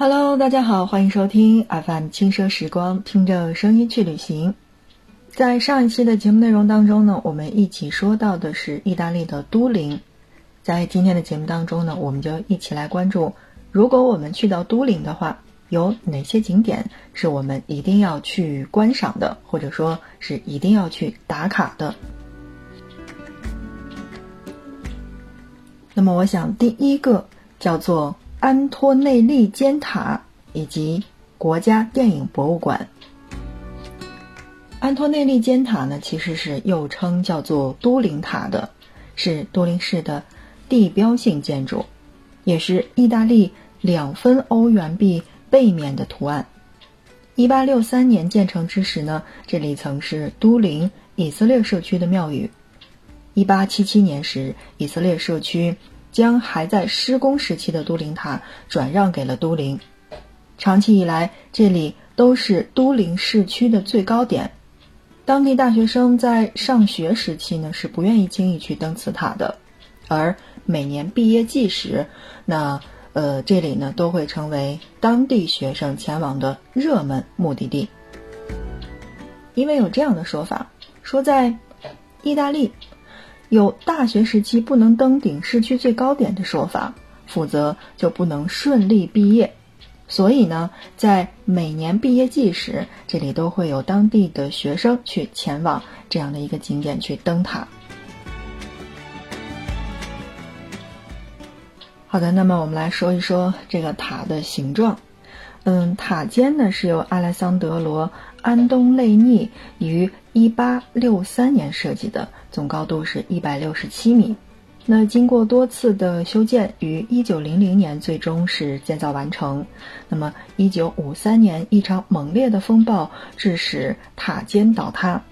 Hello，大家好，欢迎收听 FM 轻奢时光，听着声音去旅行。在上一期的节目内容当中呢，我们一起说到的是意大利的都灵。在今天的节目当中呢，我们就一起来关注，如果我们去到都灵的话，有哪些景点是我们一定要去观赏的，或者说是一定要去打卡的。那么，我想第一个叫做安托内利尖塔以及国家电影博物馆。安托内利尖塔呢，其实是又称叫做都灵塔的，是都灵市的地标性建筑，也是意大利两分欧元币背面的图案。一八六三年建成之时呢，这里曾是都灵以色列社区的庙宇。一八七七年时，以色列社区将还在施工时期的都灵塔转让给了都灵。长期以来，这里都是都灵市区的最高点。当地大学生在上学时期呢，是不愿意轻易去登此塔的，而每年毕业季时，那呃这里呢都会成为当地学生前往的热门目的地。因为有这样的说法，说在意大利有大学时期不能登顶市区最高点的说法，否则就不能顺利毕业。所以呢，在每年毕业季时，这里都会有当地的学生去前往这样的一个景点去登塔。好的，那么我们来说一说这个塔的形状。嗯，塔尖呢是由阿莱桑德罗·安东内尼于1863年设计的，总高度是167米。那经过多次的修建，于一九零零年最终是建造完成。那么一九五三年，一场猛烈的风暴致使塔尖倒塌。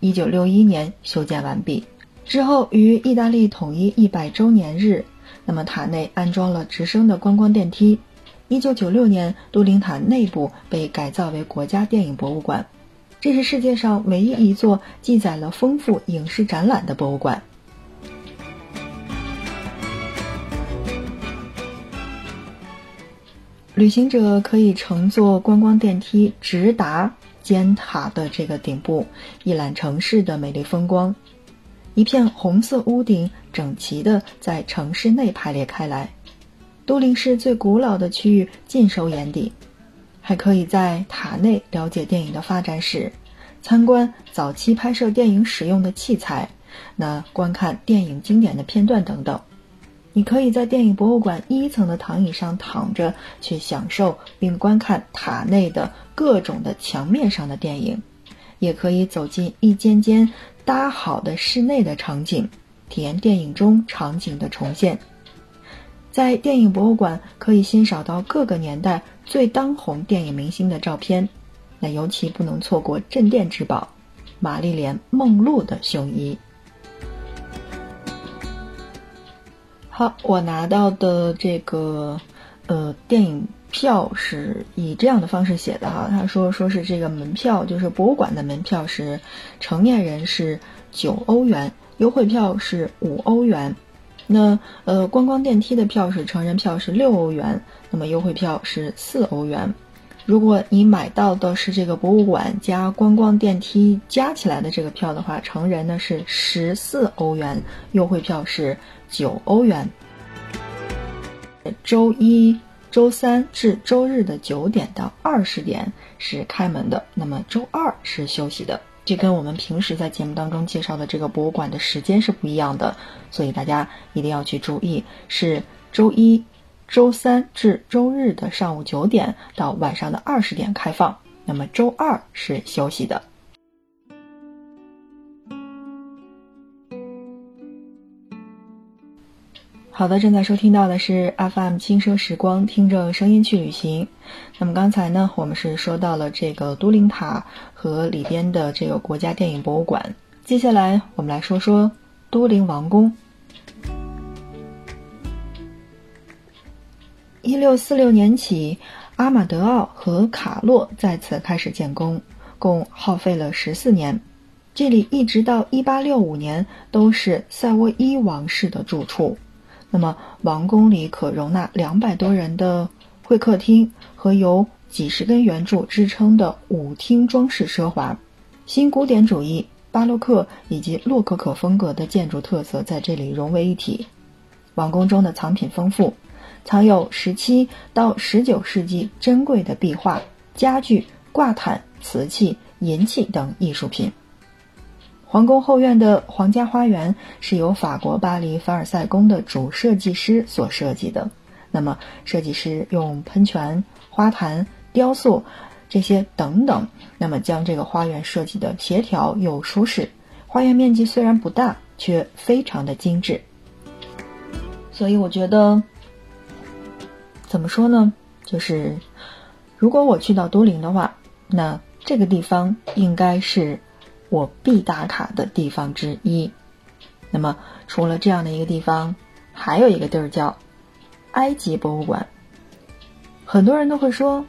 一九六一年修建完毕之后，于意大利统一一百周年日，那么塔内安装了直升的观光电梯。一九九六年，都灵塔内部被改造为国家电影博物馆，这是世界上唯一一座记载了丰富影视展览的博物馆。旅行者可以乘坐观光电梯直达尖塔的这个顶部，一览城市的美丽风光。一片红色屋顶整齐地在城市内排列开来，都灵市最古老的区域尽收眼底。还可以在塔内了解电影的发展史，参观早期拍摄电影使用的器材，那观看电影经典的片段等等。你可以在电影博物馆一层的躺椅上躺着，去享受并观看塔内的各种的墙面上的电影；也可以走进一间间搭好的室内的场景，体验电影中场景的重现。在电影博物馆可以欣赏到各个年代最当红电影明星的照片，那尤其不能错过镇店之宝——玛丽莲·梦露的胸衣。好，我拿到的这个呃电影票是以这样的方式写的哈，他说说是这个门票就是博物馆的门票是成年人是九欧元，优惠票是五欧元，那呃观光电梯的票是成人票是六欧元，那么优惠票是四欧元。如果你买到的是这个博物馆加观光电梯加起来的这个票的话，成人呢是十四欧元，优惠票是九欧元。周一、周三至周日的九点到二十点是开门的，那么周二是休息的。这跟我们平时在节目当中介绍的这个博物馆的时间是不一样的，所以大家一定要去注意，是周一。周三至周日的上午九点到晚上的二十点开放，那么周二是休息的。好的，正在收听到的是 FM 轻奢时光，听着声音去旅行。那么刚才呢，我们是说到了这个都灵塔和里边的这个国家电影博物馆，接下来我们来说说都灵王宫。一六四六年起，阿马德奥和卡洛再次开始建工，共耗费了十四年。这里一直到一八六五年都是塞沃伊王室的住处。那么，王宫里可容纳两百多人的会客厅和由几十根圆柱支撑的舞厅装饰奢华，新古典主义、巴洛克以及洛可可风格的建筑特色在这里融为一体。王宫中的藏品丰富，藏有十七到十九世纪珍贵的壁画、家具、挂毯、瓷器、银器等艺术品。皇宫后院的皇家花园是由法国巴黎凡尔赛宫的主设计师所设计的。那么，设计师用喷泉、花坛、雕塑这些等等，那么将这个花园设计的协调又舒适。花园面积虽然不大，却非常的精致。所以我觉得，怎么说呢？就是如果我去到都灵的话，那这个地方应该是我必打卡的地方之一。那么除了这样的一个地方，还有一个地儿叫。埃及博物馆，很多人都会说，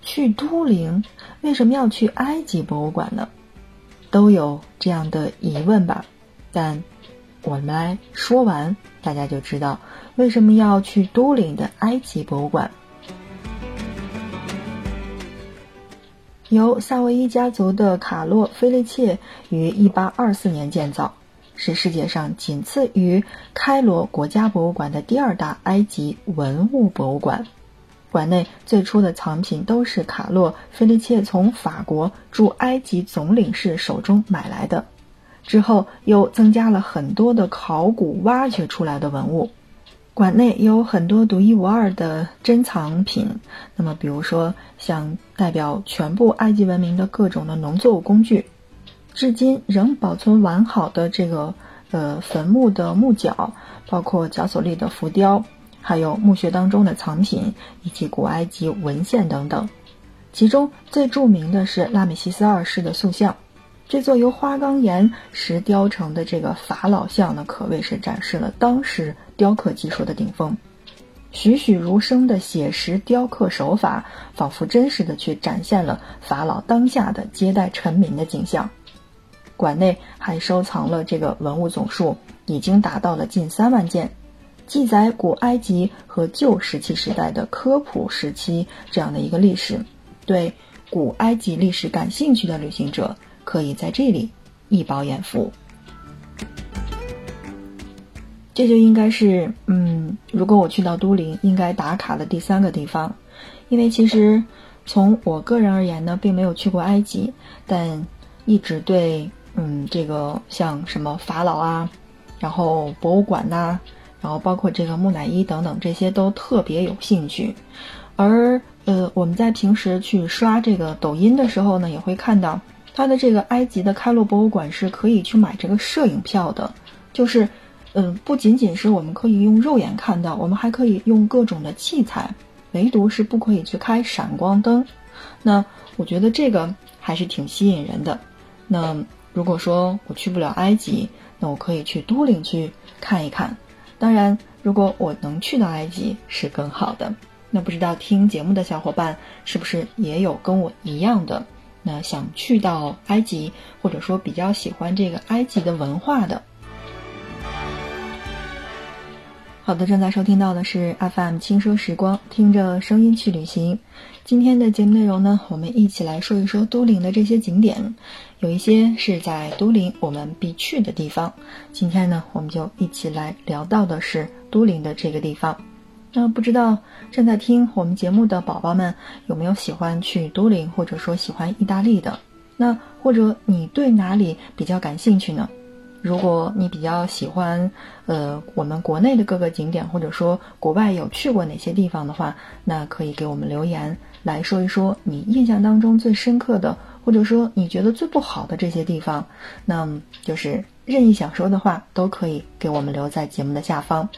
去都灵为什么要去埃及博物馆呢？都有这样的疑问吧。但我们来说完，大家就知道为什么要去都灵的埃及博物馆。由夏威夷家族的卡洛·菲利切于一八二四年建造。是世界上仅次于开罗国家博物馆的第二大埃及文物博物馆。馆内最初的藏品都是卡洛·菲利切从法国驻埃及总领事手中买来的，之后又增加了很多的考古挖掘出来的文物。馆内有很多独一无二的珍藏品，那么比如说像代表全部埃及文明的各种的农作物工具。至今仍保存完好的这个呃坟墓的木角，包括角索利的浮雕，还有墓穴当中的藏品以及古埃及文献等等。其中最著名的是拉美西斯二世的塑像，这座由花岗岩石雕成的这个法老像呢，可谓是展示了当时雕刻技术的顶峰。栩栩如生的写实雕刻手法，仿佛真实的去展现了法老当下的接待臣民的景象。馆内还收藏了这个文物总数已经达到了近三万件，记载古埃及和旧石器时代的科普时期这样的一个历史。对古埃及历史感兴趣的旅行者，可以在这里一饱眼福。这就应该是，嗯，如果我去到都灵，应该打卡的第三个地方。因为其实从我个人而言呢，并没有去过埃及，但一直对。嗯，这个像什么法老啊，然后博物馆呐，然后包括这个木乃伊等等，这些都特别有兴趣。而呃，我们在平时去刷这个抖音的时候呢，也会看到它的这个埃及的开罗博物馆是可以去买这个摄影票的。就是，嗯，不仅仅是我们可以用肉眼看到，我们还可以用各种的器材，唯独是不可以去开闪光灯。那我觉得这个还是挺吸引人的。那。如果说我去不了埃及，那我可以去都灵去看一看。当然，如果我能去到埃及是更好的。那不知道听节目的小伙伴是不是也有跟我一样的，那想去到埃及，或者说比较喜欢这个埃及的文化的？好的，正在收听到的是 FM 轻奢时光，听着声音去旅行。今天的节目内容呢，我们一起来说一说都灵的这些景点，有一些是在都灵我们必去的地方。今天呢，我们就一起来聊到的是都灵的这个地方。那不知道正在听我们节目的宝宝们有没有喜欢去都灵，或者说喜欢意大利的？那或者你对哪里比较感兴趣呢？如果你比较喜欢，呃，我们国内的各个景点，或者说国外有去过哪些地方的话，那可以给我们留言来说一说你印象当中最深刻的，或者说你觉得最不好的这些地方，那就是任意想说的话都可以给我们留在节目的下方。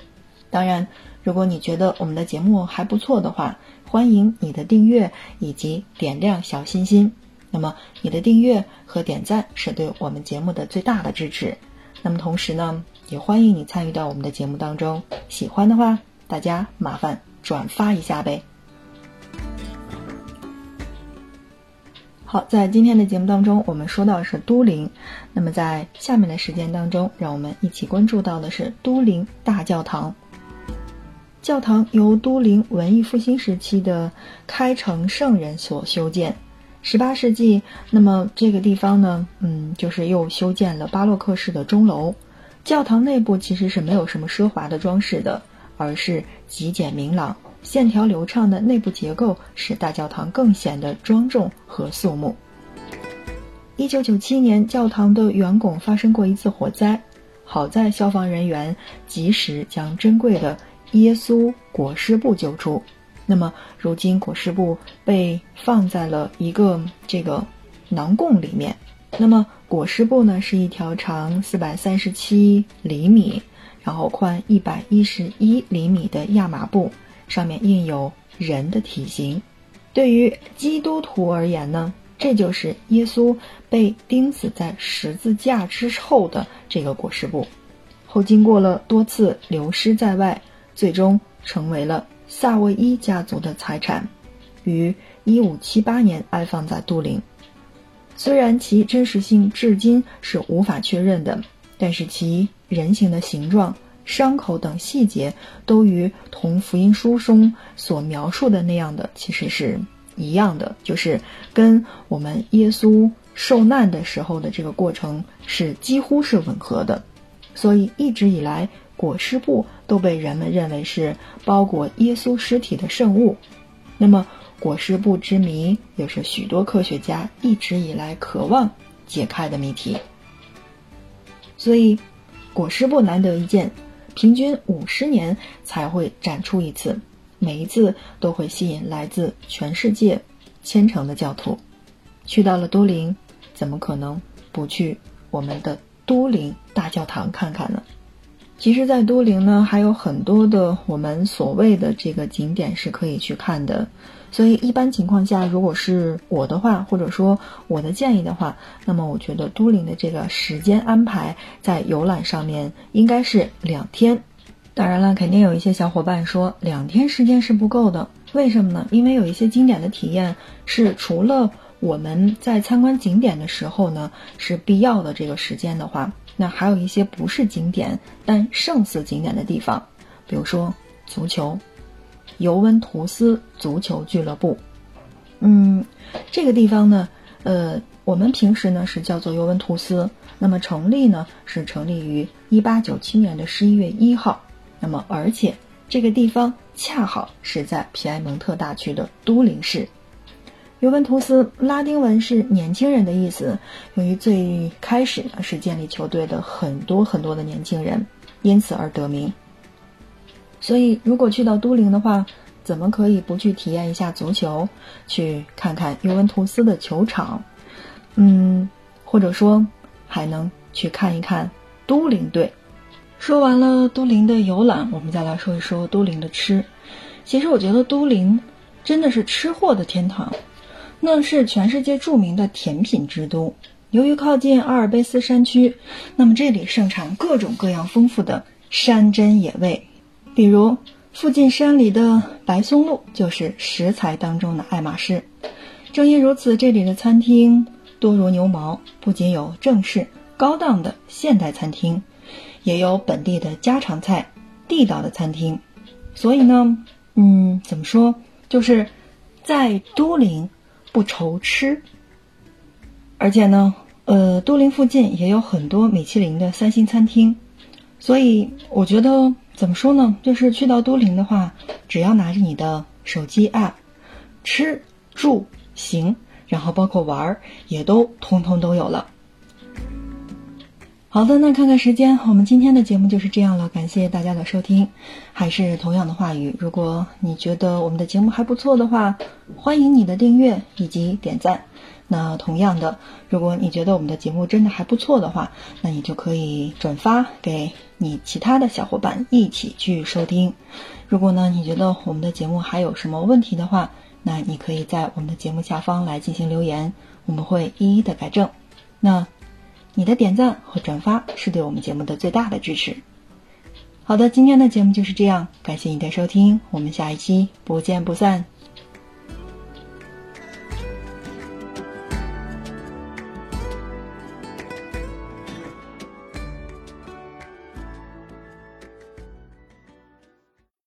当然，如果你觉得我们的节目还不错的话，欢迎你的订阅以及点亮小心心。那么你的订阅和点赞是对我们节目的最大的支持。那么同时呢，也欢迎你参与到我们的节目当中。喜欢的话，大家麻烦转发一下呗。好，在今天的节目当中，我们说到是都灵。那么在下面的时间当中，让我们一起关注到的是都灵大教堂。教堂由都灵文艺复兴时期的开城圣人所修建。十八世纪，那么这个地方呢，嗯，就是又修建了巴洛克式的钟楼。教堂内部其实是没有什么奢华的装饰的，而是极简明朗、线条流畅的内部结构，使大教堂更显得庄重和肃穆。一九九七年，教堂的圆拱发生过一次火灾，好在消防人员及时将珍贵的耶稣裹尸布救出。那么，如今裹尸布被放在了一个这个囊供里面。那么，裹尸布呢是一条长四百三十七厘米，然后宽一百一十一厘米的亚麻布，上面印有人的体型。对于基督徒而言呢，这就是耶稣被钉死在十字架之后的这个裹尸布，后经过了多次流失在外，最终成为了。萨维伊家族的财产，于一五七八年安放在都灵。虽然其真实性至今是无法确认的，但是其人形的形状、伤口等细节都与同福音书中所描述的那样的其实是一样的，就是跟我们耶稣受难的时候的这个过程是几乎是吻合的。所以一直以来。裹尸布都被人们认为是包裹耶稣尸体的圣物，那么裹尸布之谜也是许多科学家一直以来渴望解开的谜题。所以，裹尸布难得一见，平均五十年才会展出一次，每一次都会吸引来自全世界虔诚的教徒。去到了都灵，怎么可能不去我们的都灵大教堂看看呢？其实，在都灵呢，还有很多的我们所谓的这个景点是可以去看的。所以，一般情况下，如果是我的话，或者说我的建议的话，那么我觉得都灵的这个时间安排在游览上面应该是两天。当然了，肯定有一些小伙伴说两天时间是不够的，为什么呢？因为有一些经典的体验是除了我们在参观景点的时候呢是必要的这个时间的话。那还有一些不是景点但胜似景点的地方，比如说足球，尤文图斯足球俱乐部。嗯，这个地方呢，呃，我们平时呢是叫做尤文图斯。那么成立呢是成立于一八九七年的十一月一号。那么而且这个地方恰好是在皮埃蒙特大区的都灵市。尤文图斯拉丁文是年轻人的意思，由于最开始呢是建立球队的很多很多的年轻人，因此而得名。所以如果去到都灵的话，怎么可以不去体验一下足球，去看看尤文图斯的球场？嗯，或者说还能去看一看都灵队。说完了都灵的游览，我们再来说一说都灵的吃。其实我觉得都灵真的是吃货的天堂。那是全世界著名的甜品之都。由于靠近阿尔卑斯山区，那么这里盛产各种各样丰富的山珍野味。比如，附近山里的白松露就是食材当中的爱马仕。正因如此，这里的餐厅多如牛毛，不仅有正式高档的现代餐厅，也有本地的家常菜、地道的餐厅。所以呢，嗯，怎么说，就是在都灵。不愁吃，而且呢，呃，都灵附近也有很多米其林的三星餐厅，所以我觉得怎么说呢，就是去到都灵的话，只要拿着你的手机 app，吃住行，然后包括玩儿，也都通通都有了。好的，那看看时间，我们今天的节目就是这样了。感谢大家的收听，还是同样的话语，如果你觉得我们的节目还不错的话，欢迎你的订阅以及点赞。那同样的，如果你觉得我们的节目真的还不错的话，那你就可以转发给你其他的小伙伴一起去收听。如果呢，你觉得我们的节目还有什么问题的话，那你可以在我们的节目下方来进行留言，我们会一一的改正。那。你的点赞和转发是对我们节目的最大的支持。好的，今天的节目就是这样，感谢你的收听，我们下一期不见不散。